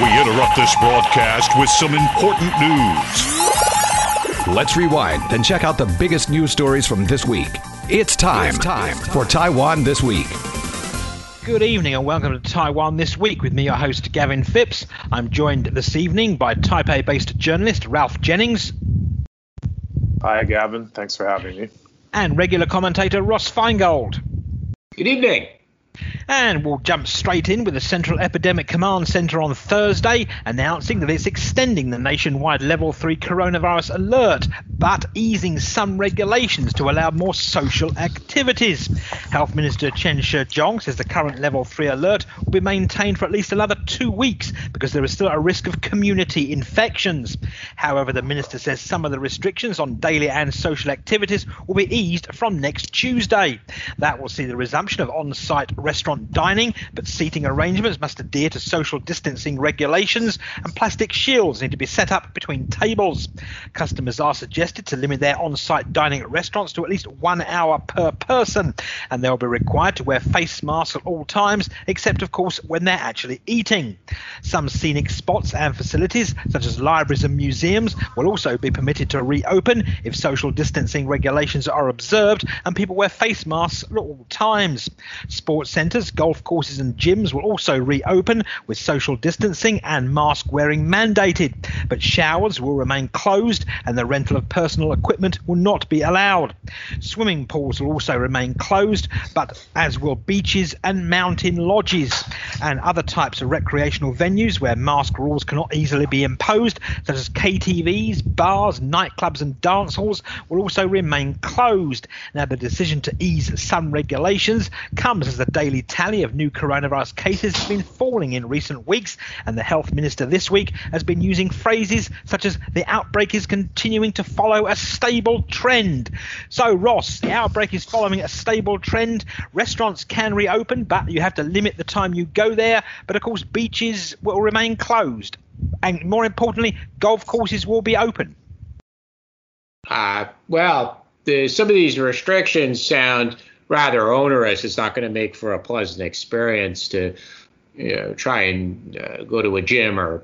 We interrupt this broadcast with some important news. Let's rewind and check out the biggest news stories from this week. It's time, it's time for Taiwan This Week. Good evening and welcome to Taiwan This Week with me, your host, Gavin Phipps. I'm joined this evening by Taipei based journalist Ralph Jennings. Hi, Gavin. Thanks for having me. And regular commentator Ross Feingold. Good evening. And we'll jump straight in with the Central Epidemic Command Center on Thursday announcing that it's extending the nationwide level 3 coronavirus alert but easing some regulations to allow more social activities. Health Minister Chen Shih-chung says the current level 3 alert will be maintained for at least another 2 weeks because there is still a risk of community infections. However, the minister says some of the restrictions on daily and social activities will be eased from next Tuesday. That will see the resumption of on-site restaurant dining, but seating arrangements must adhere to social distancing regulations and plastic shields need to be set up between tables. Customers are suggested to limit their on site dining at restaurants to at least one hour per person, and they'll be required to wear face masks at all times, except, of course, when they're actually eating. Some scenic spots and facilities, such as libraries and museums, will also be permitted to reopen if social distancing regulations are observed and people wear face masks at all times. Sports centres, golf courses, and gyms will also reopen with social distancing and mask wearing mandated, but showers will remain closed and the rental of personal equipment will not be allowed. Swimming pools will also remain closed, but as will beaches and mountain lodges and other types of recreational venues where mask rules cannot easily be imposed, such as KTVs, bars, nightclubs, and dance halls, will also remain closed. Now, the decision to ease some regulations comes as the daily tally of new coronavirus cases has been falling in recent weeks, and the health minister this week has been using phrases such as the outbreak is continuing to follow a stable trend. So, Ross, the outbreak is following a stable trend. Restaurants can reopen, but you have to limit the time you go there. But of course, beaches will remain closed. And more importantly, golf courses will be open. Uh, well, the, some of these restrictions sound rather onerous. It's not going to make for a pleasant experience to you know, try and uh, go to a gym or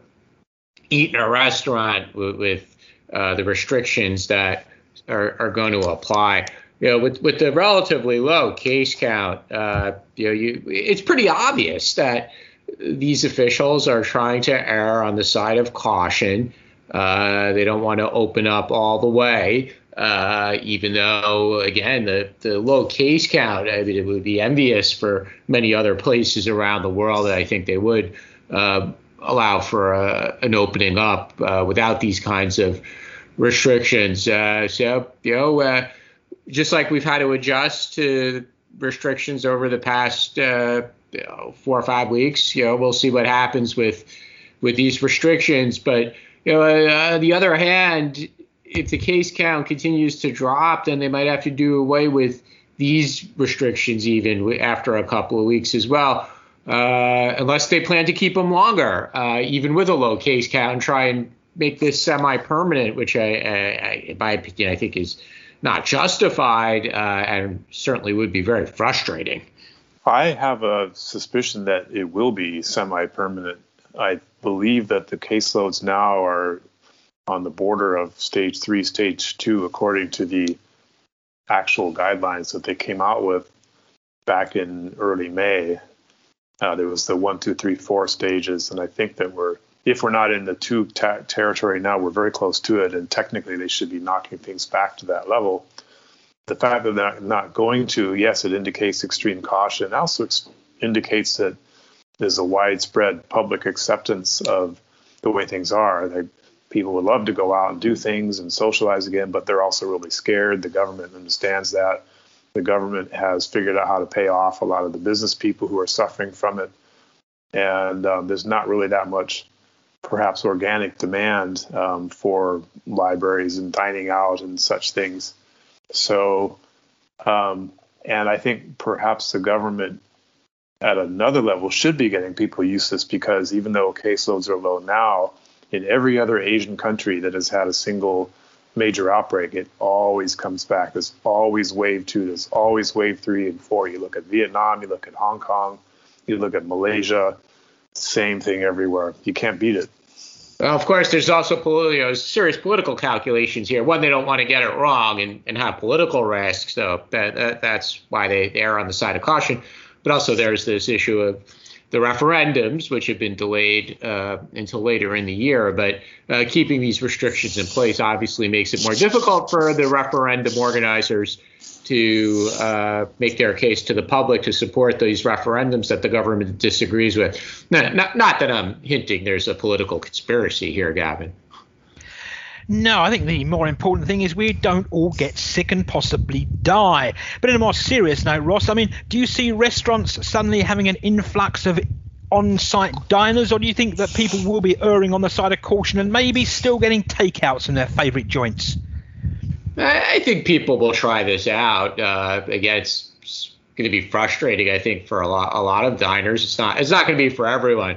eat in a restaurant with, with uh, the restrictions that are, are, going to apply. You know, with, with the relatively low case count, uh, you know, you, it's pretty obvious that these officials are trying to err on the side of caution. Uh, they don't want to open up all the way. Uh, even though, again, the, the low case count, I mean, it would be envious for many other places around the world that I think they would uh, allow for a, an opening up uh, without these kinds of restrictions. Uh, so, you know, uh, just like we've had to adjust to restrictions over the past you know, four or five weeks, you know, we'll see what happens with with these restrictions. But you know, on the other hand, if the case count continues to drop, then they might have to do away with these restrictions even after a couple of weeks as well, uh, unless they plan to keep them longer, uh, even with a low case count, and try and make this semi-permanent, which I, I, in my opinion, I think is not justified uh, and certainly would be very frustrating. I have a suspicion that it will be semi-permanent. I believe that the caseloads now are on the border of stage three, stage two, according to the actual guidelines that they came out with back in early May. Uh, there was the one, two, three, four stages, and I think that we're if we're not in the two ter- territory now, we're very close to it, and technically they should be knocking things back to that level. The fact that they're not going to, yes, it indicates extreme caution. It also ex- indicates that there's a widespread public acceptance of the way things are. They, people would love to go out and do things and socialize again, but they're also really scared. The government understands that. The government has figured out how to pay off a lot of the business people who are suffering from it. And um, there's not really that much, perhaps, organic demand um, for libraries and dining out and such things. So, um, and I think perhaps the government at another level should be getting people used to this because even though caseloads are low now, in every other Asian country that has had a single major outbreak, it always comes back. There's always wave two, there's always wave three and four. You look at Vietnam, you look at Hong Kong, you look at Malaysia, same thing everywhere. You can't beat it. Well, of course, there's also serious political calculations here. One, they don't want to get it wrong and, and have political risks, so that, that, that's why they, are on the side of caution. But also, there's this issue of the referendums, which have been delayed uh, until later in the year. But uh, keeping these restrictions in place obviously makes it more difficult for the referendum organizers to uh, make their case to the public to support these referendums that the government disagrees with. Not, not, not that I'm hinting there's a political conspiracy here, Gavin. No, I think the more important thing is we don't all get sick and possibly die. But in a more serious note, Ross, I mean, do you see restaurants suddenly having an influx of on-site diners, or do you think that people will be erring on the side of caution and maybe still getting takeouts from their favourite joints? I think people will try this out. Uh, again, it's, it's going to be frustrating. I think for a lot, a lot of diners, it's not. It's not going to be for everyone.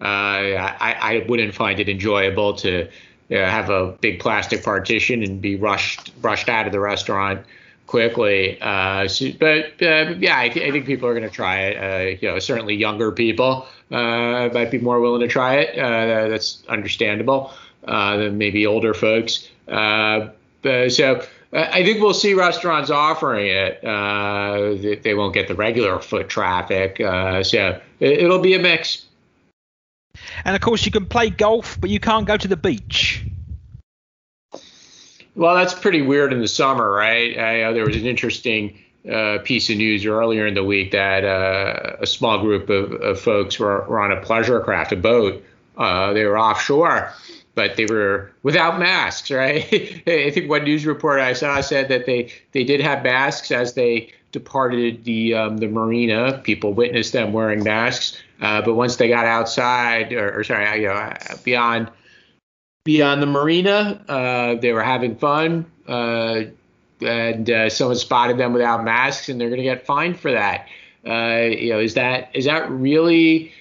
Uh, I, I wouldn't find it enjoyable to you know, have a big plastic partition and be rushed rushed out of the restaurant quickly. Uh, so, but uh, yeah, I, th- I, think people are going to try it. Uh, you know, certainly younger people uh, might be more willing to try it. Uh, that's understandable than maybe older folks. Uh, so I think we'll see restaurants offering it. Uh, they won't get the regular foot traffic, uh, so it, will be a mix. And of course, you can play golf, but you can't go to the beach. Well, that's pretty weird in the summer, right? I, uh, there was an interesting uh, piece of news earlier in the week that uh, a small group of, of folks were, were, on a pleasure craft, a boat. they were offshore but they were without masks, right? I think one news report I saw said that they they did have masks as they departed the um, the marina. People witnessed them wearing masks, uh, but once they got outside, or, or sorry, you know, beyond beyond the marina, uh, they were having fun, uh, and uh, someone spotted them without masks, and they're going to get fined for that. Uh, you know, is that is that really?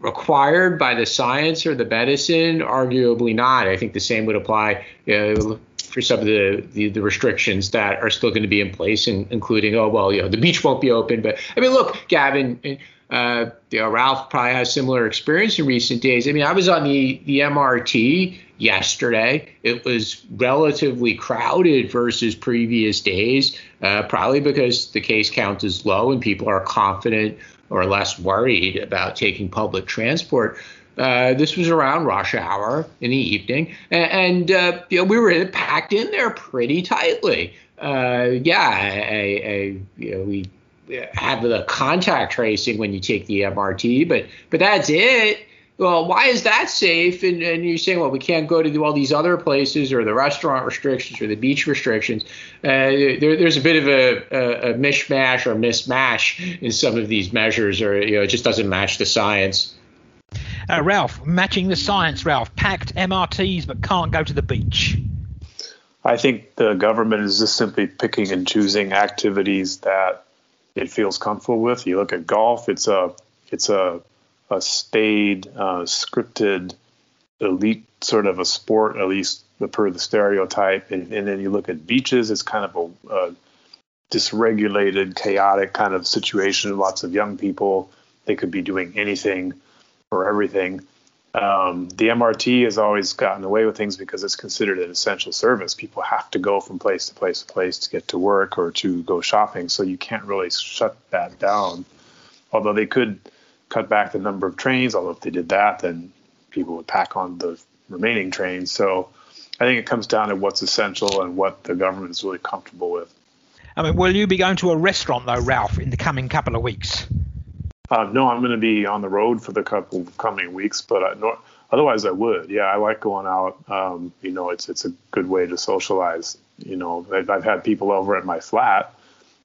Required by the science or the medicine? Arguably not. I think the same would apply uh, for some of the, the, the restrictions that are still going to be in place, in, including oh well, you know the beach won't be open. But I mean, look, Gavin. Uh, you know, Ralph probably has similar experience in recent days. I mean, I was on the the MRT yesterday. It was relatively crowded versus previous days, uh, probably because the case count is low and people are confident or less worried about taking public transport. Uh, this was around rush hour in the evening, and, and uh, you know, we were packed in there pretty tightly. Uh, yeah, I, I, you know, we have the contact tracing when you take the MRT, but but that's it well, why is that safe? And, and you're saying, well, we can't go to all these other places or the restaurant restrictions or the beach restrictions. Uh, there, there's a bit of a, a, a, mishmash or mismatch in some of these measures, or you know, it just doesn't match the science. Uh, Ralph, matching the science, Ralph, packed MRTs but can't go to the beach. I think the government is just simply picking and choosing activities that it feels comfortable with. You look at golf; it's a it's a a staid, uh, scripted, elite sort of a sport, at least per the stereotype. And, and, then you look at beaches, it's kind of a, a dysregulated, chaotic kind of situation. Lots of young people, they could be doing anything or everything. Um, the MRT has always gotten away with things because it's considered an essential service. People have to go from place to place to place to get to work or to go shopping, so you can't really shut that down. Although they could cut back the number of trains. Although if they did that, then people would pack on the remaining trains. So I think it comes down to what's essential and what the government is really comfortable with. I mean, will you be going to a restaurant though, Ralph, in the coming couple of weeks? Uh, no, I'm going to be on the road for the couple coming weeks, but I, otherwise I would. Yeah, I like going out. Um, you know, it's it's a good way to socialize. You know, I've, I've had people over at my flat,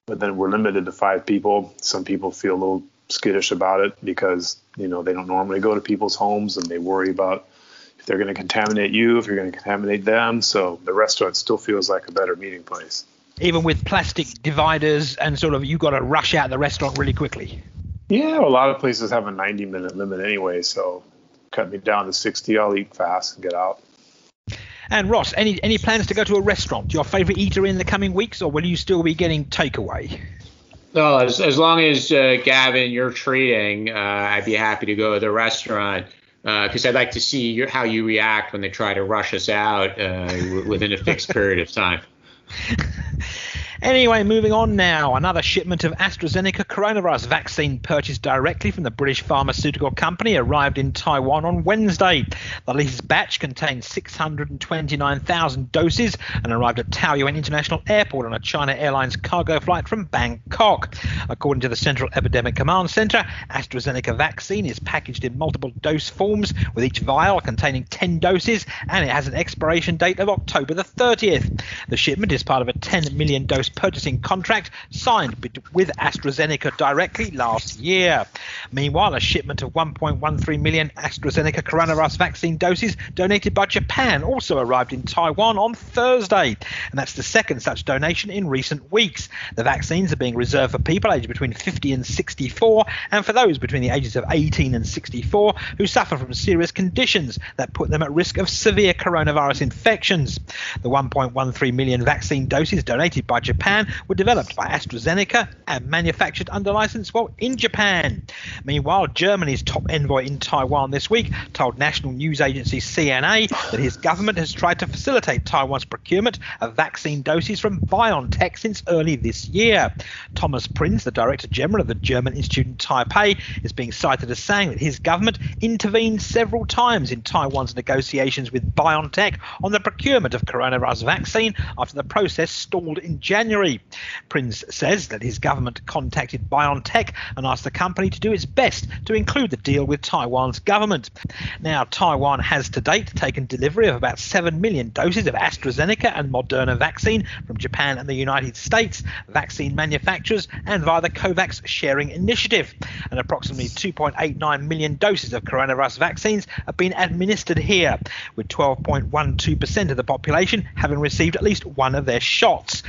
but then we're limited to five people. Some people feel a little skittish about it because you know they don't normally go to people's homes and they worry about if they're going to contaminate you, if you're going to contaminate them. So the restaurant still feels like a better meeting place. Even with plastic dividers and sort of you got to rush out the restaurant really quickly. Yeah, a lot of places have a 90 minute limit anyway, so cut me down to 60. I'll eat fast and get out. And Ross, any any plans to go to a restaurant? Your favorite eater in the coming weeks, or will you still be getting takeaway? No, as, as long as uh, Gavin, you're treating, uh, I'd be happy to go to the restaurant because uh, I'd like to see your, how you react when they try to rush us out uh, within a fixed period of time. Anyway, moving on now. Another shipment of AstraZeneca coronavirus vaccine purchased directly from the British pharmaceutical company arrived in Taiwan on Wednesday. The latest batch contained 629,000 doses and arrived at Taoyuan International Airport on a China Airlines cargo flight from Bangkok. According to the Central Epidemic Command Center, AstraZeneca vaccine is packaged in multiple dose forms with each vial containing 10 doses and it has an expiration date of October the 30th. The shipment is part of a 10 million dose purchasing contract signed with AstraZeneca directly last year. Meanwhile, a shipment of 1.13 million AstraZeneca coronavirus vaccine doses donated by Japan also arrived in Taiwan on Thursday, and that's the second such donation in recent weeks. The vaccines are being reserved for people aged between 50 and 64, and for those between the ages of 18 and 64 who suffer from serious conditions that put them at risk of severe coronavirus infections. The 1.13 million vaccine doses donated by Japan Japan were developed by AstraZeneca and manufactured under license well in Japan. Meanwhile, Germany's top envoy in Taiwan this week told national news agency CNA that his government has tried to facilitate Taiwan's procurement of vaccine doses from BioNTech since early this year. Thomas Prinz, the Director General of the German Institute in Taipei, is being cited as saying that his government intervened several times in Taiwan's negotiations with BioNTech on the procurement of coronavirus vaccine after the process stalled in January. January. Prinz says that his government contacted BioNTech and asked the company to do its best to include the deal with Taiwan's government. Now, Taiwan has to date taken delivery of about 7 million doses of AstraZeneca and Moderna vaccine from Japan and the United States, vaccine manufacturers, and via the COVAX sharing initiative. And approximately 2.89 million doses of coronavirus vaccines have been administered here, with 12.12% of the population having received at least one of their shots.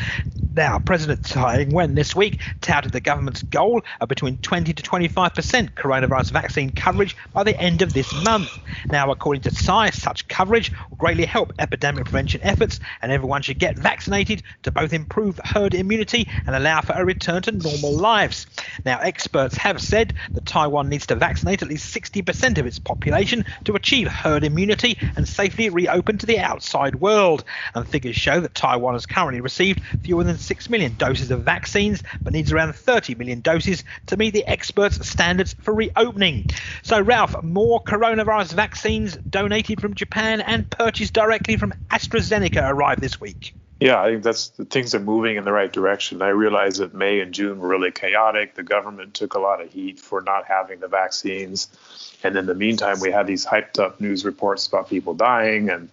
Now, President Tsai Ing-wen this week touted the government's goal of between 20 to 25% coronavirus vaccine coverage by the end of this month. Now, according to Tsai, such coverage will greatly help epidemic prevention efforts, and everyone should get vaccinated to both improve herd immunity and allow for a return to normal lives. Now, experts have said that Taiwan needs to vaccinate at least 60% of its population to achieve herd immunity and safely reopen to the outside world. And figures show that Taiwan has currently received fewer than 6 million doses of vaccines, but needs around 30 million doses to meet the experts' standards for reopening. So, Ralph, more coronavirus vaccines donated from Japan and purchased directly from AstraZeneca arrived this week. Yeah, I think that's things are moving in the right direction. I realize that May and June were really chaotic. The government took a lot of heat for not having the vaccines. And in the meantime, we had these hyped up news reports about people dying and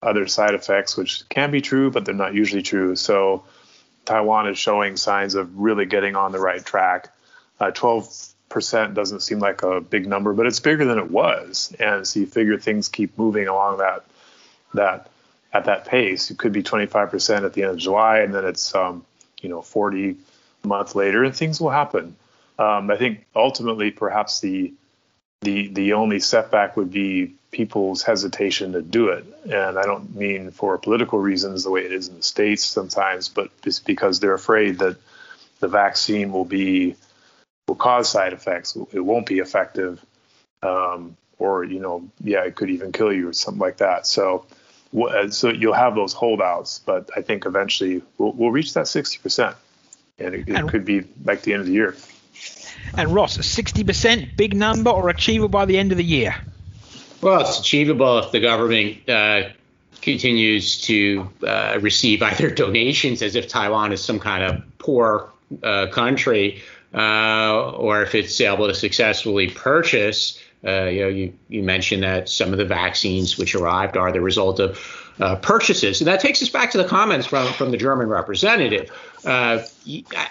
other side effects, which can be true, but they're not usually true. So Taiwan is showing signs of really getting on the right track. Uh, 12% doesn't seem like a big number, but it's bigger than it was. And so you figure things keep moving along that that at that pace. It could be 25% at the end of July, and then it's um, you know 40 a month later, and things will happen. Um, I think ultimately, perhaps the the the only setback would be people's hesitation to do it. And I don't mean for political reasons the way it is in the States sometimes, but it's because they're afraid that the vaccine will be will cause side effects. It won't be effective. Um, or, you know, yeah, it could even kill you or something like that. So, so you'll have those holdouts, but I think eventually we'll, we'll reach that 60%. And it, it could be like the end of the year. And Ross, 60%, big number or achievable by the end of the year? Well, it's achievable if the government uh, continues to uh, receive either donations, as if Taiwan is some kind of poor uh, country, uh, or if it's able to successfully purchase. Uh, you know, you, you mentioned that some of the vaccines which arrived are the result of uh, purchases. And that takes us back to the comments from, from the German representative. Uh,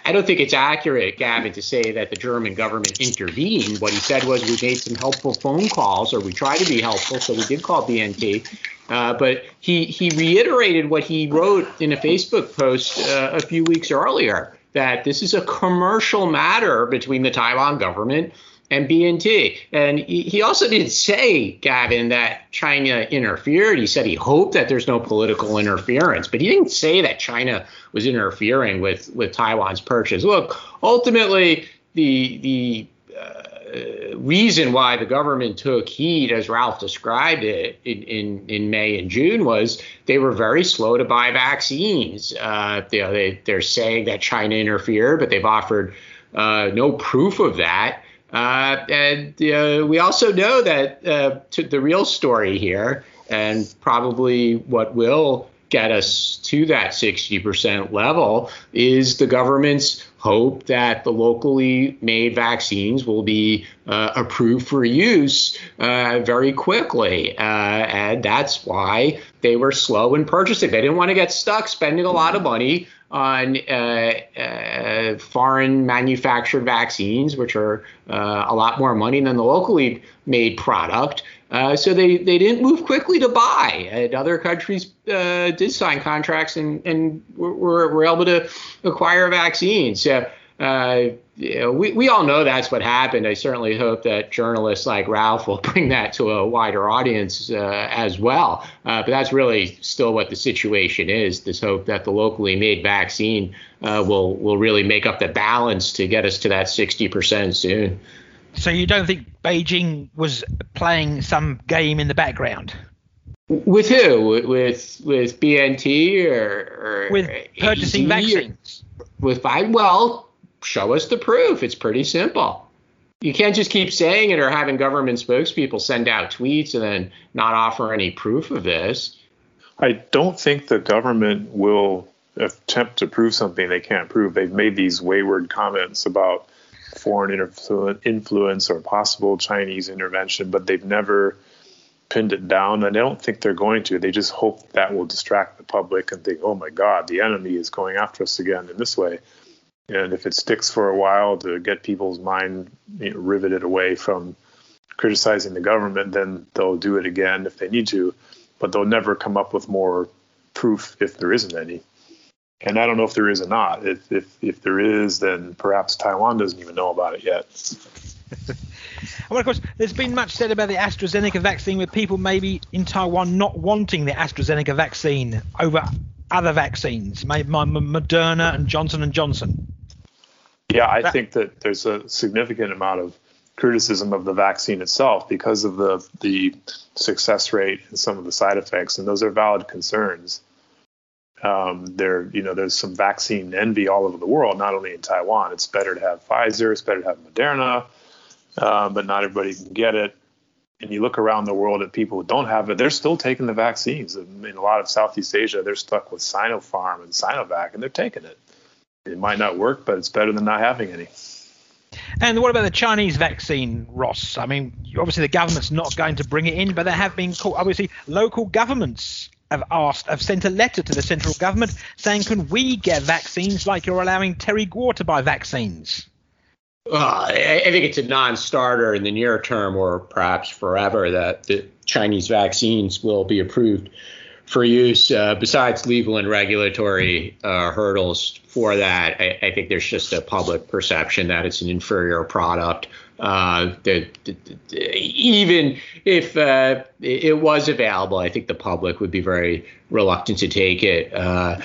I don't think it's accurate, Gavin, to say that the German government intervened. What he said was we made some helpful phone calls, or we tried to be helpful, so we did call BNT. Uh, but he, he reiterated what he wrote in a Facebook post uh, a few weeks earlier that this is a commercial matter between the Taiwan government and BNT. And he also didn't say, Gavin, that China interfered. He said he hoped that there's no political interference, but he didn't say that China was interfering with, with Taiwan's purchase. Look, ultimately, the the uh, reason why the government took heed, as Ralph described it in, in, in May and June, was they were very slow to buy vaccines. Uh, you know, they, they're saying that China interfered, but they've offered uh, no proof of that. Uh, and uh, we also know that uh, the real story here, and probably what will get us to that 60% level, is the government's hope that the locally made vaccines will be uh, approved for use uh, very quickly. Uh, and that's why they were slow in purchasing. They didn't want to get stuck spending a lot of money on uh, uh, foreign manufactured vaccines, which are uh, a lot more money than the locally made product. Uh, so they, they didn't move quickly to buy. And other countries uh, did sign contracts and, and were, were able to acquire vaccines. So uh, we, we all know that's what happened. I certainly hope that journalists like Ralph will bring that to a wider audience uh, as well. Uh, but that's really still what the situation is. This hope that the locally made vaccine uh, will will really make up the balance to get us to that 60% soon. So you don't think Beijing was playing some game in the background? With who? With with BNT or, or with purchasing vaccines? With five? Well, show us the proof. It's pretty simple. You can't just keep saying it or having government spokespeople send out tweets and then not offer any proof of this. I don't think the government will attempt to prove something they can't prove. They've made these wayward comments about foreign influence or possible Chinese intervention, but they've never pinned it down. And I don't think they're going to. They just hope that will distract the public and think, oh my God, the enemy is going after us again in this way. And if it sticks for a while to get people's mind you know, riveted away from criticizing the government, then they'll do it again if they need to. But they'll never come up with more proof if there isn't any. And I don't know if there is or not. If if if there is, then perhaps Taiwan doesn't even know about it yet. well, of course, there's been much said about the AstraZeneca vaccine, with people maybe in Taiwan not wanting the AstraZeneca vaccine over other vaccines, maybe Moderna and Johnson and Johnson. Yeah, I think that there's a significant amount of criticism of the vaccine itself because of the the success rate and some of the side effects, and those are valid concerns. Um, there, you know, there's some vaccine envy all over the world, not only in Taiwan. It's better to have Pfizer, it's better to have Moderna, uh, but not everybody can get it. And you look around the world at people who don't have it, they're still taking the vaccines. In a lot of Southeast Asia, they're stuck with Sinopharm and Sinovac, and they're taking it. It might not work, but it's better than not having any. And what about the Chinese vaccine, Ross? I mean, obviously the government's not going to bring it in, but there have been obviously local governments have asked, have sent a letter to the central government saying, can we get vaccines like you're allowing Terry Gou to buy vaccines? Well, I, I think it's a non-starter in the near term, or perhaps forever, that the Chinese vaccines will be approved for use. Uh, besides legal and regulatory uh, hurdles for that, I, I, think there's just a public perception that it's an inferior product. Uh, that, even if uh, it was available, I think the public would be very reluctant to take it. Uh,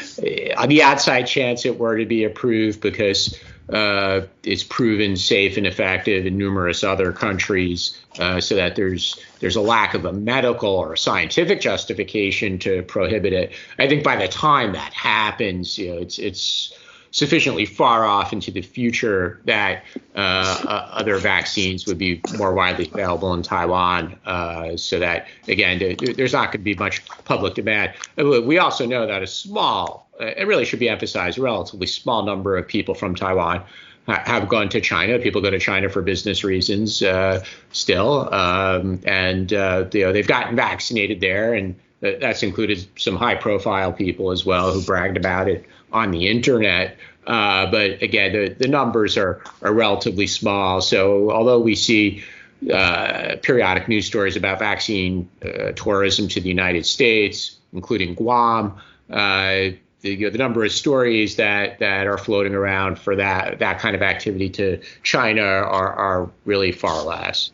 on the outside chance it were to be approved because uh, it's proven safe and effective in numerous other countries, uh, so that there's there's a lack of a medical or a scientific justification to prohibit it. I think by the time that happens, you know, it's it's sufficiently far off into the future that uh, uh, other vaccines would be more widely available in Taiwan. Uh, so that again, there's not going to be much public demand. We also know that a small, it really should be emphasized, relatively small number of people from Taiwan have gone to China. People go to China for business reasons uh, still, um, and uh, you know they've gotten vaccinated there, and that's included some high-profile people as well who bragged about it on the internet. Uh, but again, the, the numbers are, are relatively small. So although we see uh, periodic news stories about vaccine uh, tourism to the United States, including Guam, uh, the, you know, the number of stories that that are floating around for that that kind of activity to China are are really far less.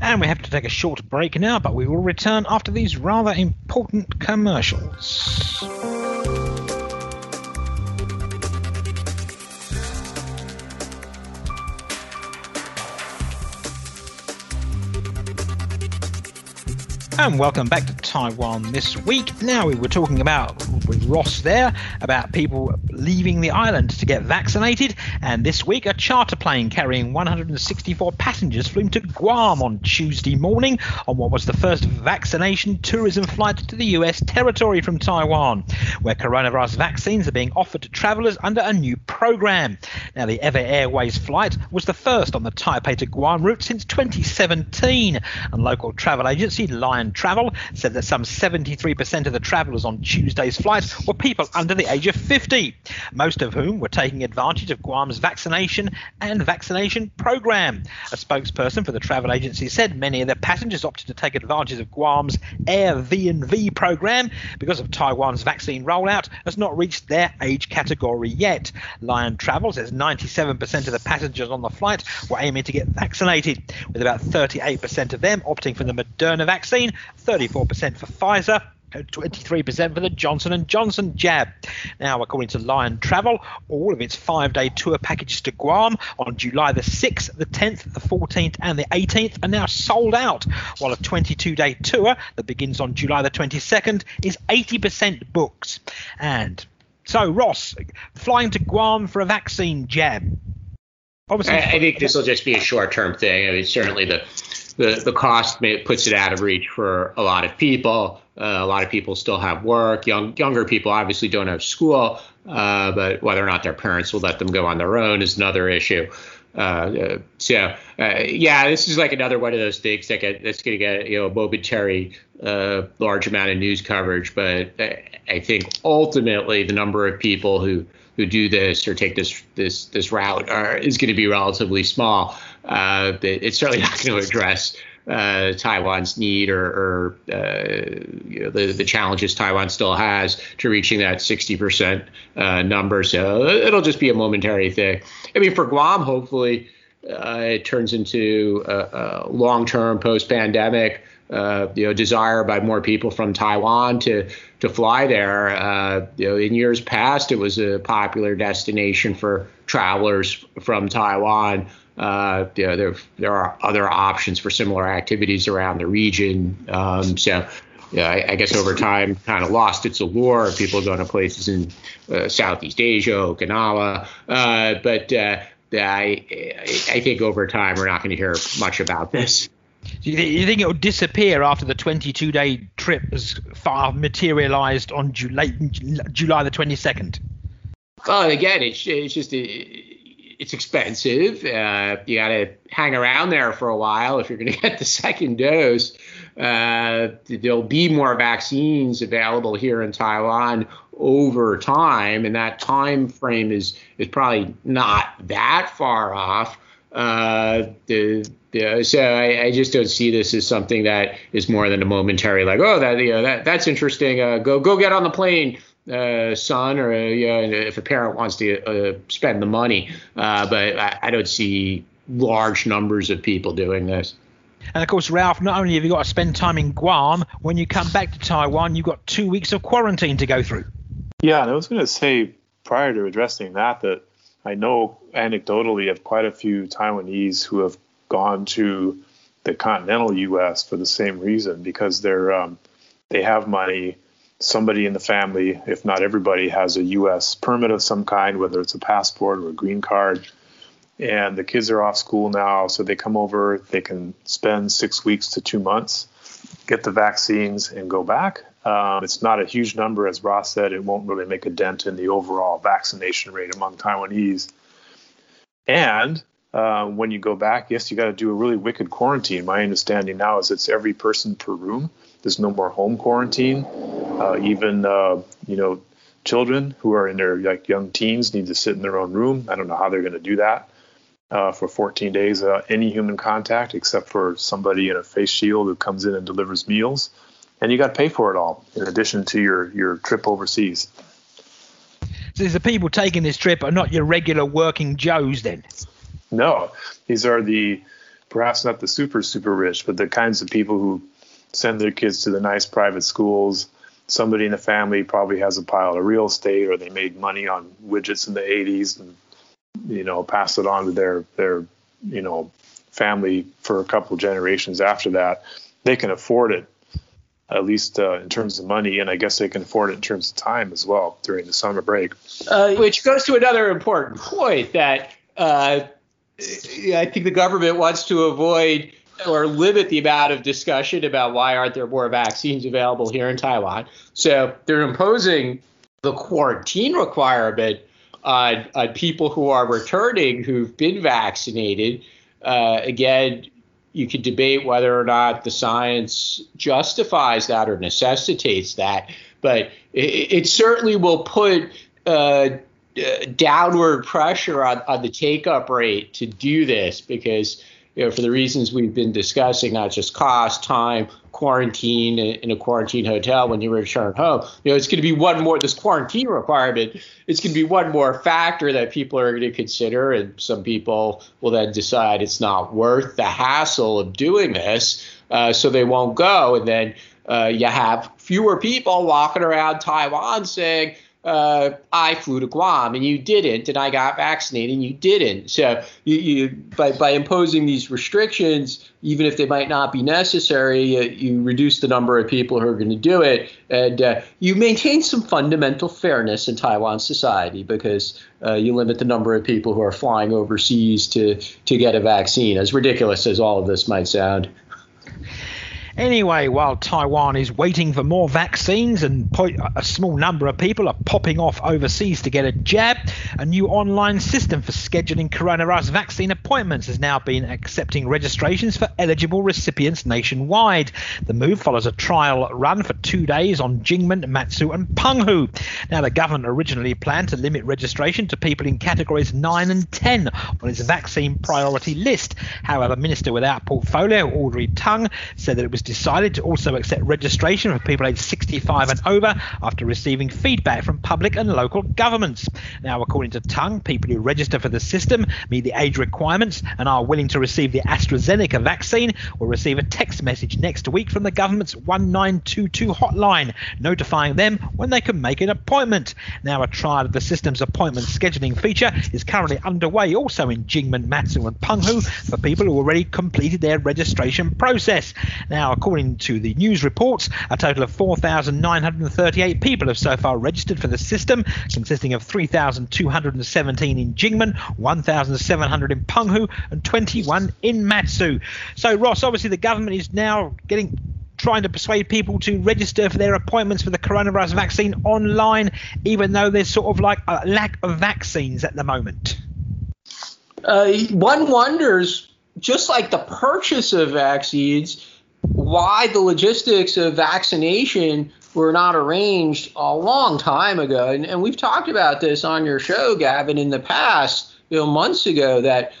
And we have to take a short break now, but we will return after these rather important commercials. And welcome back to Taiwan this week. Now we were talking about with Ross there about people leaving the island to get vaccinated, and this week a charter plane carrying 164 passengers flew to Guam on Tuesday morning on what was the first vaccination tourism flight to the US territory from Taiwan, where coronavirus vaccines are being offered to travelers under a new program. Now the EVA Airways flight was the first on the Taipei to Guam route since 2017, and local travel agency Lion Travel said that some 73% of the travellers on Tuesday's flights were people under the age of 50, most of whom were taking advantage of Guam's vaccination and vaccination program. A spokesperson for the travel agency said many of the passengers opted to take advantage of Guam's Air V&V program because of Taiwan's vaccine rollout has not reached their age category yet. Lion Travel says 97% of the passengers on the flight were aiming to get vaccinated, with about 38% of them opting for the Moderna vaccine 34% for Pfizer, 23% for the Johnson & Johnson jab. Now, according to Lion Travel, all of its five-day tour packages to Guam on July the 6th, the 10th, the 14th, and the 18th are now sold out, while a 22-day tour that begins on July the 22nd is 80% booked. And so, Ross, flying to Guam for a vaccine jab. Obviously, I, I think this will just be a short-term thing. I mean, certainly the the the cost may, puts it out of reach for a lot of people. Uh, a lot of people still have work. Young younger people obviously don't have school, uh, but whether or not their parents will let them go on their own is another issue. Uh, uh so uh, yeah, this is like another one of those things that get, that's going to get you know a momentary uh, large amount of news coverage, but I think ultimately the number of people who who do this or take this this this route are, is going to be relatively small. Uh, it's certainly not going to address uh, Taiwan's need or, or uh, you know, the, the challenges Taiwan still has to reaching that 60% uh, number. So it'll just be a momentary thing. I mean, for Guam, hopefully uh, it turns into a, a long-term post-pandemic uh, you know, desire by more people from Taiwan to to fly there. Uh, you know, in years past, it was a popular destination for travelers from Taiwan. Uh, you know, there there are other options for similar activities around the region. Um, so. Yeah, I, I, guess over time, kind of lost its allure. People going to places in uh, Southeast Asia, Okinawa, uh, but I, I think over time we're not going to hear much about this. Do you, th- you think it will disappear after the 22 day trip has far materialized on July, July the 22nd? Well, again, it's, it's just it's expensive. Uh, you got to hang around there for a while if you're going to get the second dose. Uh, there'll be more vaccines available here in Taiwan over time, and that time frame is is probably not that far off. Uh, the, the, so I, I, just don't see this as something that is more than a momentary, like, oh, that you know, that that's interesting. Uh, go go get on the plane, uh, son, or uh, you know, if a parent wants to uh, spend the money. Uh, but I, I, don't see large numbers of people doing this. And of course, Ralph, not only have you got to spend time in Guam, when you come back to Taiwan, you've got two weeks of quarantine to go through. Yeah, and I was going to say prior to addressing that that I know anecdotally of quite a few Taiwanese who have gone to the continental U.S. for the same reason because they're um, they have money. Somebody in the family, if not everybody, has a U.S. permit of some kind, whether it's a passport or a green card. And the kids are off school now, so they come over. They can spend six weeks to two months, get the vaccines, and go back. Um, it's not a huge number, as Ross said. It won't really make a dent in the overall vaccination rate among Taiwanese. And uh, when you go back, yes, you got to do a really wicked quarantine. My understanding now is it's every person per room. There's no more home quarantine. Uh, even uh, you know, children who are in their like young teens need to sit in their own room. I don't know how they're going to do that uh, for 14 days. Any human contact except for somebody in a face shield who comes in and delivers meals and you got to pay for it all in addition to your your trip overseas. So the people taking this trip are not your regular working Joes then? No, these are the perhaps not the super super rich, but the kinds of people who send their kids to the nice private schools. Somebody in the family probably has a pile of real estate, or they made money on widgets in the 80s, and you know pass it on to their their you know family for a couple generations after that. They can afford it at least uh, in terms of money, and I guess they can afford it in terms of time as well during the summer break. Uh, which goes to another important point that uh, I think the government wants to avoid or limit the amount of discussion about why aren't there more vaccines available here in Taiwan. So they're imposing the quarantine requirement on, on people who are returning who've been vaccinated. Uh, again, you could debate whether or not the science justifies that or necessitates that, but it, it certainly will put uh, downward pressure on, on the take up rate to do this because you know, for the reasons we've been discussing, not just cost, time, quarantine in a quarantine hotel when you return home. You know, it's going to be one more, this quarantine requirement, it's going to be one more factor that people are going to consider. And some people will then decide it's not worth the hassle of doing this. Uh, so they won't go. And then uh, you have fewer people walking around Taiwan saying, uh, I flew to Guam and you didn't, and I got vaccinated and you didn't. So you, you by by imposing these restrictions, even if they might not be necessary, you, you reduce the number of people who are going to do it, and uh, you maintain some fundamental fairness in Taiwan society because uh, you limit the number of people who are flying overseas to to get a vaccine. As ridiculous as all of this might sound. Anyway, while Taiwan is waiting for more vaccines and a small number of people are popping off overseas to get a jab, a new online system for scheduling coronavirus vaccine appointments has now been accepting registrations for eligible recipients nationwide. The move follows a trial run for two days on Jinmen, Matsu, and Penghu. Now, the government originally planned to limit registration to people in categories 9 and 10 on its vaccine priority list. However, Minister without portfolio Audrey Tang said that it was decided to also accept registration for people aged 65 and over after receiving feedback from public and local governments. Now, according to Tang, people who register for the system meet the age requirements and are willing to receive the AstraZeneca vaccine will receive a text message next week from the government's 1922 hotline notifying them when they can make an appointment. Now, a trial of the system's appointment scheduling feature is currently underway also in Jinmen, Matsu, and Penghu for people who already completed their registration process. Now, according to the news reports, a total of 4,938 people have so far registered for the system, consisting of 3,217 in Jinmen, 1,700 in Penghu, and 21 in Matsu. So, Ross, obviously the government is now getting trying to persuade people to register for their appointments for the coronavirus vaccine online, even though there's sort of like a lack of vaccines at the moment. Uh, one wonders, just like the purchase of vaccines, why the logistics of vaccination were not arranged a long time ago. And, and, we've talked about this on your show, Gavin, in the past, you know, months ago, that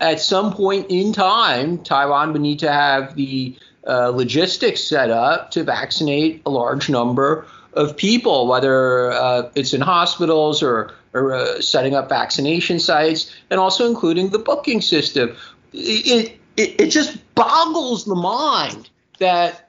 at some point in time, Taiwan would need to have the uh, logistics set up to vaccinate a large number of people, whether uh, it's in hospitals or, or uh, setting up vaccination sites, and also including the booking system. It, it, it just boggles the mind that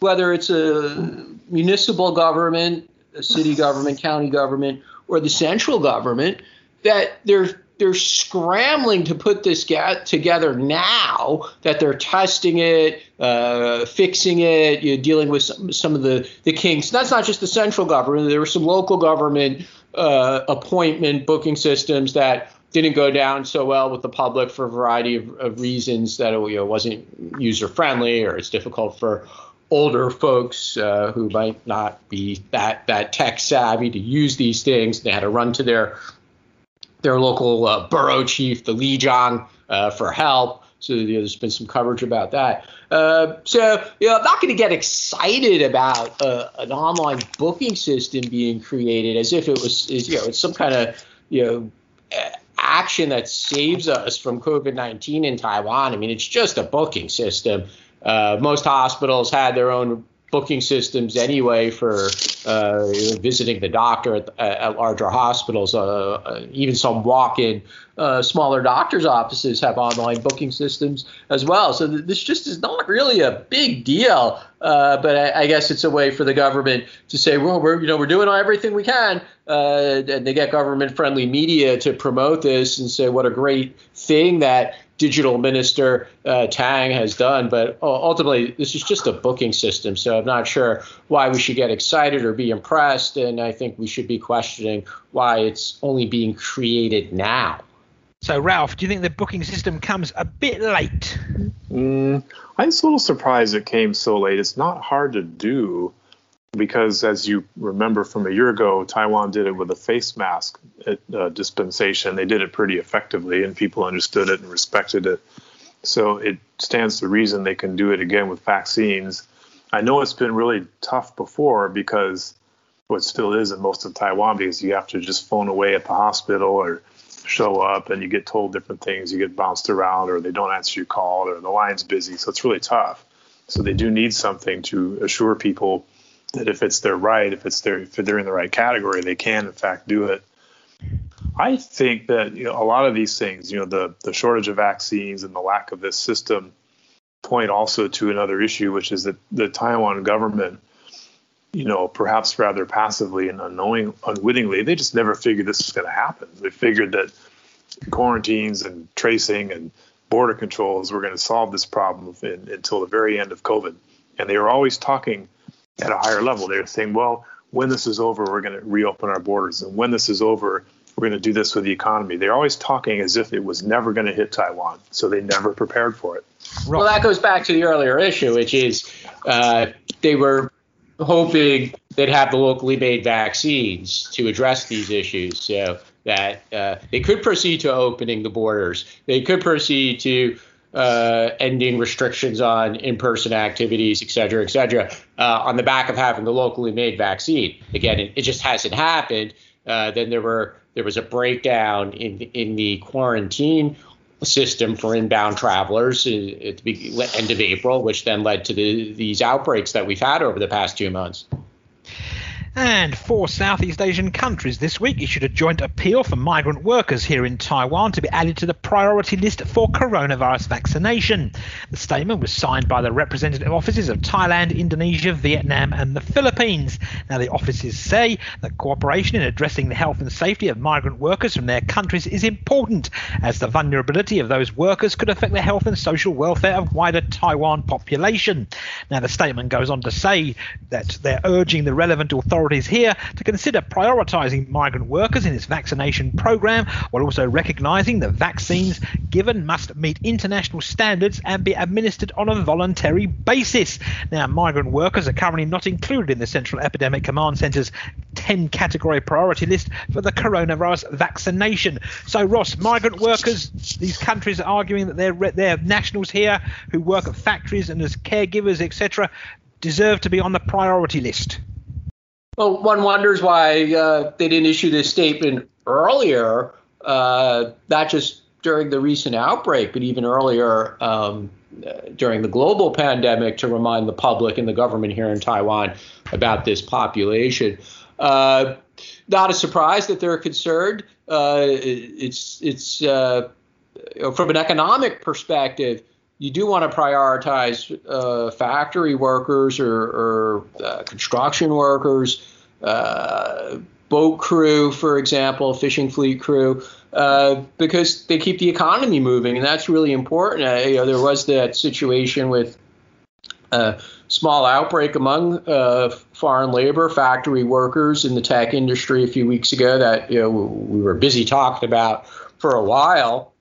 whether it's a municipal government, a city government, county government, or the central government, that they're they're scrambling to put this together now that they're testing it, uh, fixing it, you know, dealing with some, some of the, the kinks. That's not just the central government. There were some local government uh, appointment booking systems that didn't go down so well with the public for a variety of, of reasons that it you know, wasn't user friendly or it's difficult for older folks uh, who might not be that that tech savvy to use these things. They had to run to their their local uh, borough chief, the lizhang, uh, for help. So you know, there's been some coverage about that. Uh, so you know, I'm not going to get excited about uh, an online booking system being created as if it was, you know, it's some kind of you know action that saves us from COVID 19 in Taiwan. I mean, it's just a booking system. Uh, most hospitals had their own booking systems anyway for uh, visiting the doctor at, at larger hospitals. Uh, uh, even some walk-in uh, smaller doctors' offices have online booking systems as well. So th- this just is not really a big deal. Uh, but I, I, guess it's a way for the government to say, well, we're you know we're doing everything we can, uh, and they get government-friendly media to promote this and say what a great thing that digital minister uh, Tang has done. But ultimately, this is just a booking system. So I'm not sure why we should get excited or be impressed. And I think we should be questioning why it's only being created now. So, Ralph, do you think the booking system comes a bit late? Mm, I'm a little surprised it came so late. It's not hard to do because as you remember from a year ago, Taiwan did it with a face mask uh, dispensation. They did it pretty effectively, and people understood it and respected it. So it stands to reason they can do it again with vaccines. I know it's been really tough before because what still is in most of Taiwan because you have to just phone away at the hospital or show up and you get told different things. You get bounced around or they don't answer your call or the line's busy. So it's really tough. So they do need something to assure people that if it's their right, if it's their if they're in the right category, they can in fact do it. I think that you know a lot of these things, you know, the the shortage of vaccines and the lack of this system point also to another issue, which is that the Taiwan government, you know, perhaps rather passively and unknowing, unwittingly, they just never figured this was going to happen. They figured that quarantines and tracing and border controls were going to solve this problem in, until the very end of COVID, and they were always talking at a higher level. They're saying, well, when this is over, we're going to reopen our borders. And when this is over, we're going to do this with the economy. They're always talking as if it was never going to hit Taiwan. So they never prepared for it. Well, that goes back to the earlier issue, which is uh, they were hoping they'd have the locally made vaccines to address these issues so that uh, they could proceed to opening the borders. They could proceed to uh, ending restrictions on in-person activities, et cetera, et cetera, uh, on the back of having the locally made vaccine. Again, it, it just hasn't happened. Uh, then there were there was a breakdown in in the quarantine system for inbound travelers uh, at the end of April, which then led to the, these outbreaks that we've had over the past two months. And four Southeast Asian countries this week issued a joint appeal for migrant workers here in Taiwan to be added to the priority list for coronavirus vaccination. The statement was signed by the representative offices of Thailand, Indonesia, Vietnam, and the Philippines. Now, the offices say that cooperation in addressing the health and safety of migrant workers from their countries is important, as the vulnerability of those workers could affect the health and social welfare of wider Taiwan population. Now, the statement goes on to say that they're urging the relevant authorities authorities here to consider prioritising migrant workers in its vaccination program while also recognising that vaccines given must meet international standards and be administered on a voluntary basis. Now, migrant workers are currently not included in the Central Epidemic Command Centre's 10 category priority list for the coronavirus vaccination. So, Ross, migrant workers, these countries are arguing that their, their nationals here who work at factories and as caregivers, etc., deserve to be on the priority list. Well, one wonders why uh, they didn't issue this statement earlier, uh, not just during the recent outbreak, but even earlier um, during the global pandemic to remind the public and the government here in Taiwan about this population. Uh, not a surprise that they're concerned. Uh, it's it's uh, from an economic perspective you do want to prioritize uh, factory workers or, or uh, construction workers, uh, boat crew, for example, fishing fleet crew, uh, because they keep the economy moving, and that's really important. Uh, you know, there was that situation with a small outbreak among uh, foreign labor factory workers in the tech industry a few weeks ago that you know we were busy talking about for a while.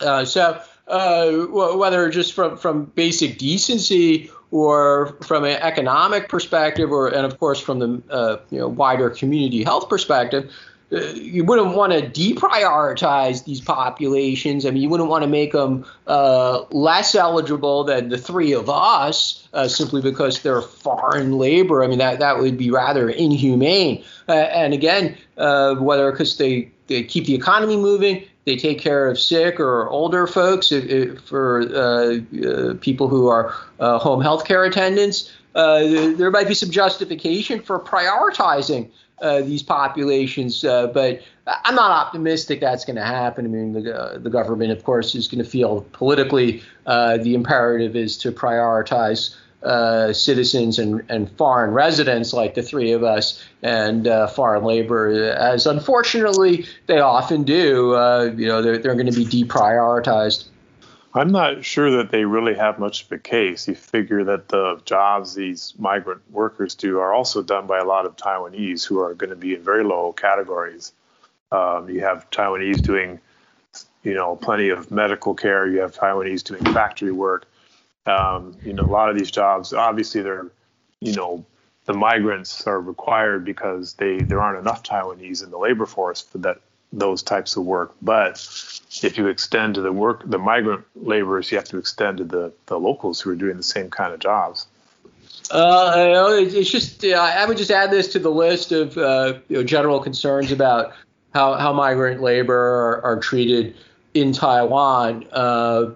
so uh, whether just from, from basic decency or from an economic perspective, or and of course from the uh, you know wider community health perspective, uh, you wouldn't want to deprioritize these populations. I mean, you wouldn't want to make them uh, less eligible than the three of us uh, simply because they're foreign labor. I mean, that, that would be rather inhumane. Uh, and again, uh, whether because they, they keep the economy moving, they take care of sick or older folks, if, if for uh, uh, people who are uh, home health care attendants. Uh, there might be some justification for prioritizing uh, these populations, uh, but I'm not optimistic that's going to happen. I mean, the, the government, of course, is going to feel politically the imperative is to prioritize uh, citizens and, and foreign residents like the three of us and uh, foreign labor, as unfortunately they often do. Uh, you know, they're, they're going to be deprioritized. I'm not sure that they really have much of a case. You figure that the jobs these migrant workers do are also done by a lot of Taiwanese who are going to be in very low categories. Um, you have Taiwanese doing, you know, plenty of medical care. You have Taiwanese doing factory work um, you know, a lot of these jobs, obviously, they're, you know, the migrants are required because they there aren't enough Taiwanese in the labor force for that those types of work. But if you extend to the work, the migrant laborers, you have to extend to the the locals who are doing the same kind of jobs. Uh, it's just I would just add this to the list of uh, you know, general concerns about how, how migrant labor are, are treated in Taiwan. Uh,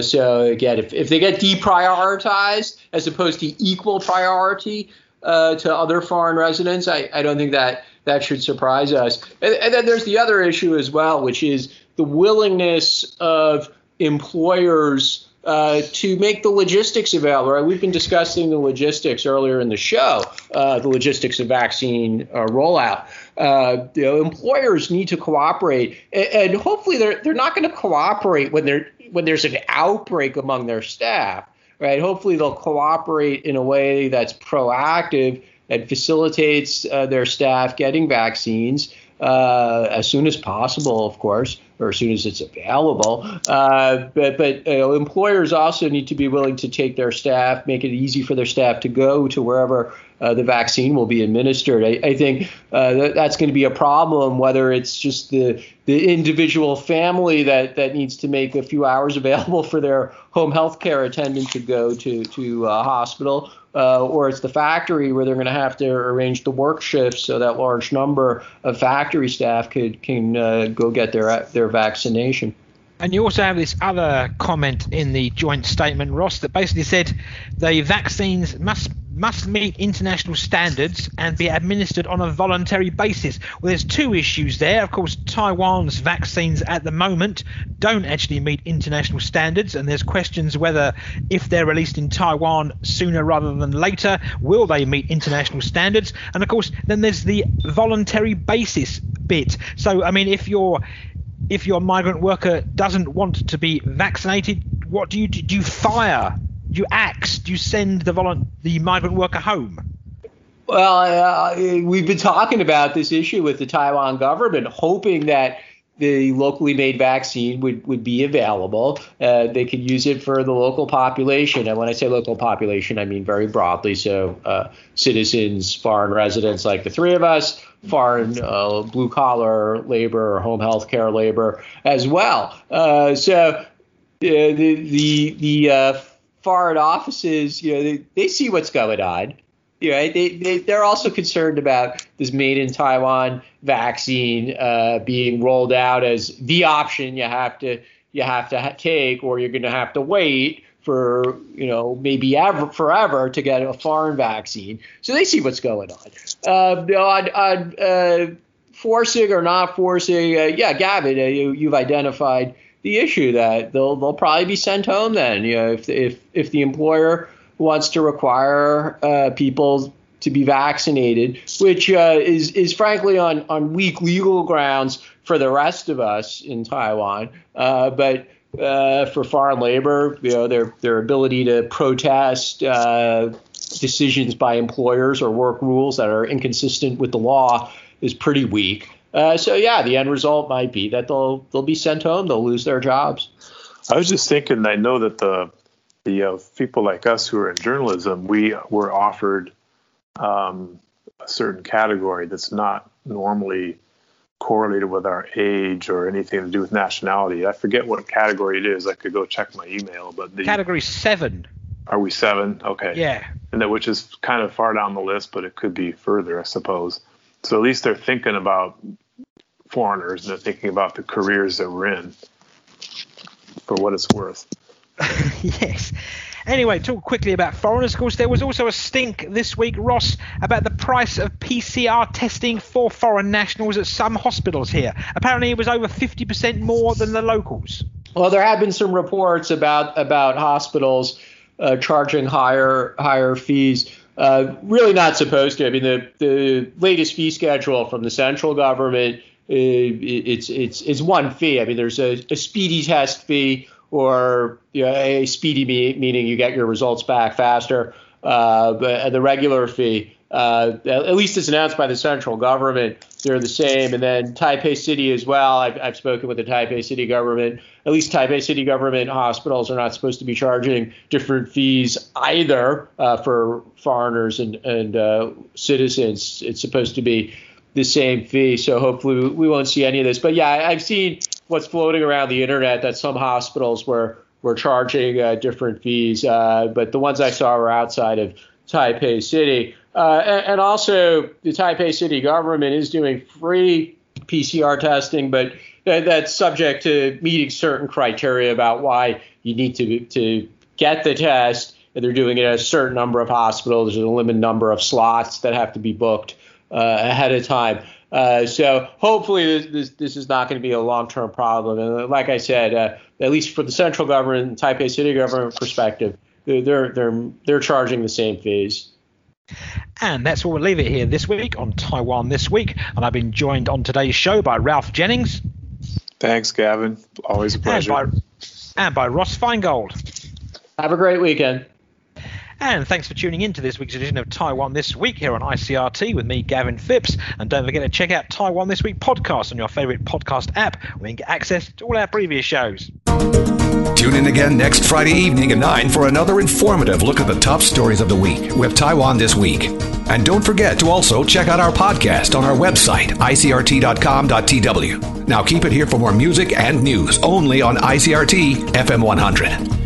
so again, if, if they get deprioritized as opposed to equal priority uh, to other foreign residents, I, I don't think that that should surprise us. And, and then there's the other issue as well, which is the willingness of employers uh, to make the logistics available. Right? We've been discussing the logistics earlier in the show, uh, the logistics of vaccine uh, rollout. Uh, you know, employers need to cooperate, and, and hopefully they're they're not going to cooperate when they when there's an outbreak among their staff. Right? Hopefully they'll cooperate in a way that's proactive and facilitates uh, their staff getting vaccines as soon as possible, of course, or as soon as it's available. Uh, but but know, employers also need to be willing to take their staff, make it easy for their staff to go to wherever uh, the vaccine will be administered. I, I think uh, that, that's going to be a problem, whether it's just the the individual family that, that needs to make a few hours available for their home health care attendant to go to to a hospital, uh, or it's the factory where they're going to have to arrange the work shifts so that large number of factory staff could can uh, go get their their vaccination. And you also have this other comment in the joint statement, Ross, that basically said the vaccines must must meet international standards and be administered on a voluntary basis. Well, there's two issues there. Of course, Taiwan's vaccines at the moment don't actually meet international standards, and there's questions whether, if they're released in Taiwan sooner rather than later, will they meet international standards? And of course, then there's the voluntary basis bit. So, I mean, if you're if your migrant worker doesn't want to be vaccinated, what do you do? Do you fire? You axe? Do you send the volu- the migrant worker home? Well, uh, we've been talking about this issue with the Taiwan government, hoping that the locally made vaccine would, would be available. Uh, they could use it for the local population. And when I say local population, I mean very broadly. So uh, citizens, foreign residents like the three of us, foreign uh, blue collar labor or home health care labor as well. Uh, so uh, the the the uh, foreign offices, you know, they, they see what's going on. You know, they, they, they're also concerned about this made in Taiwan vaccine uh, being rolled out as the option you have to you have to ha- take, or you're going to have to wait for you know maybe ever forever to get a foreign vaccine. So they see what's going on. Uh, on, on uh, forcing or not forcing, uh, yeah, Gavin, uh, you, you've identified the issue that they'll they'll probably be sent home then. You know, if if if the employer wants to require uh, people to be vaccinated, which uh, is is frankly on on weak legal grounds for the rest of us in Taiwan, uh, but. Uh, for foreign labor, you know their their ability to protest uh, decisions by employers or work rules that are inconsistent with the law is pretty weak. Uh, so yeah, the end result might be that they'll they'll be sent home. They'll lose their jobs. I was just thinking. I know that the the uh, people like us who are in journalism, we were offered um, a certain category that's not normally correlated with our age or anything to do with nationality. I forget what category it is. I could go check my email, but the category seven. Are we seven? Okay. Yeah. And that which is kind of far down the list, but it could be further, I suppose. So at least they're thinking about foreigners and thinking about the careers that we're in for what it's worth. yes. Anyway, talk quickly about foreigners. Of course, there was also a stink this week, Ross, about the price of PCR testing for foreign nationals at some hospitals here. Apparently, it was over 50% more than the locals. Well, there have been some reports about about hospitals uh, charging higher higher fees. Uh, really not supposed to. I mean, the the latest fee schedule from the central government uh, it's it's it's one fee. I mean, there's a, a speedy test fee or you know, a speedy meaning you get your results back faster. Uh, but the regular fee, uh, at least as announced by the central government, they're the same. And then Taipei City as well. I've, I've spoken with the Taipei City government. At least Taipei City government hospitals are not supposed to be charging different fees either uh, for foreigners and, and uh, citizens. It's supposed to be the same fee. So hopefully we won't see any of this. But yeah, I've seen what's floating around the internet that some hospitals were were charging uh, different fees, uh, but the ones I saw were outside of Taipei City. Uh, and, and, also, the Taipei City government is doing free PCR testing, but that's subject to meeting certain criteria about why you need to to get the test. And they're doing it at a certain number of hospitals. There's a limited number of slots that have to be booked uh, ahead of time. Uh, so hopefully this, this, this is not going to be a long-term problem. And like I said, uh, at least for the central government and Taipei city government perspective, they're they're they're charging the same fees. And that's where we'll leave it here this week on Taiwan This Week. And I've been joined on today's show by Ralph Jennings. Thanks, Gavin. Always a pleasure. And by, and by Ross Feingold. Have a great weekend. And thanks for tuning in to this week's edition of Taiwan This Week here on ICRT with me, Gavin Phipps. And don't forget to check out Taiwan This Week podcast on your favorite podcast app where you can get access to all our previous shows. Tune in again next Friday evening at 9 for another informative look at the top stories of the week with Taiwan This Week. And don't forget to also check out our podcast on our website, icrt.com.tw. Now keep it here for more music and news only on ICRT FM 100.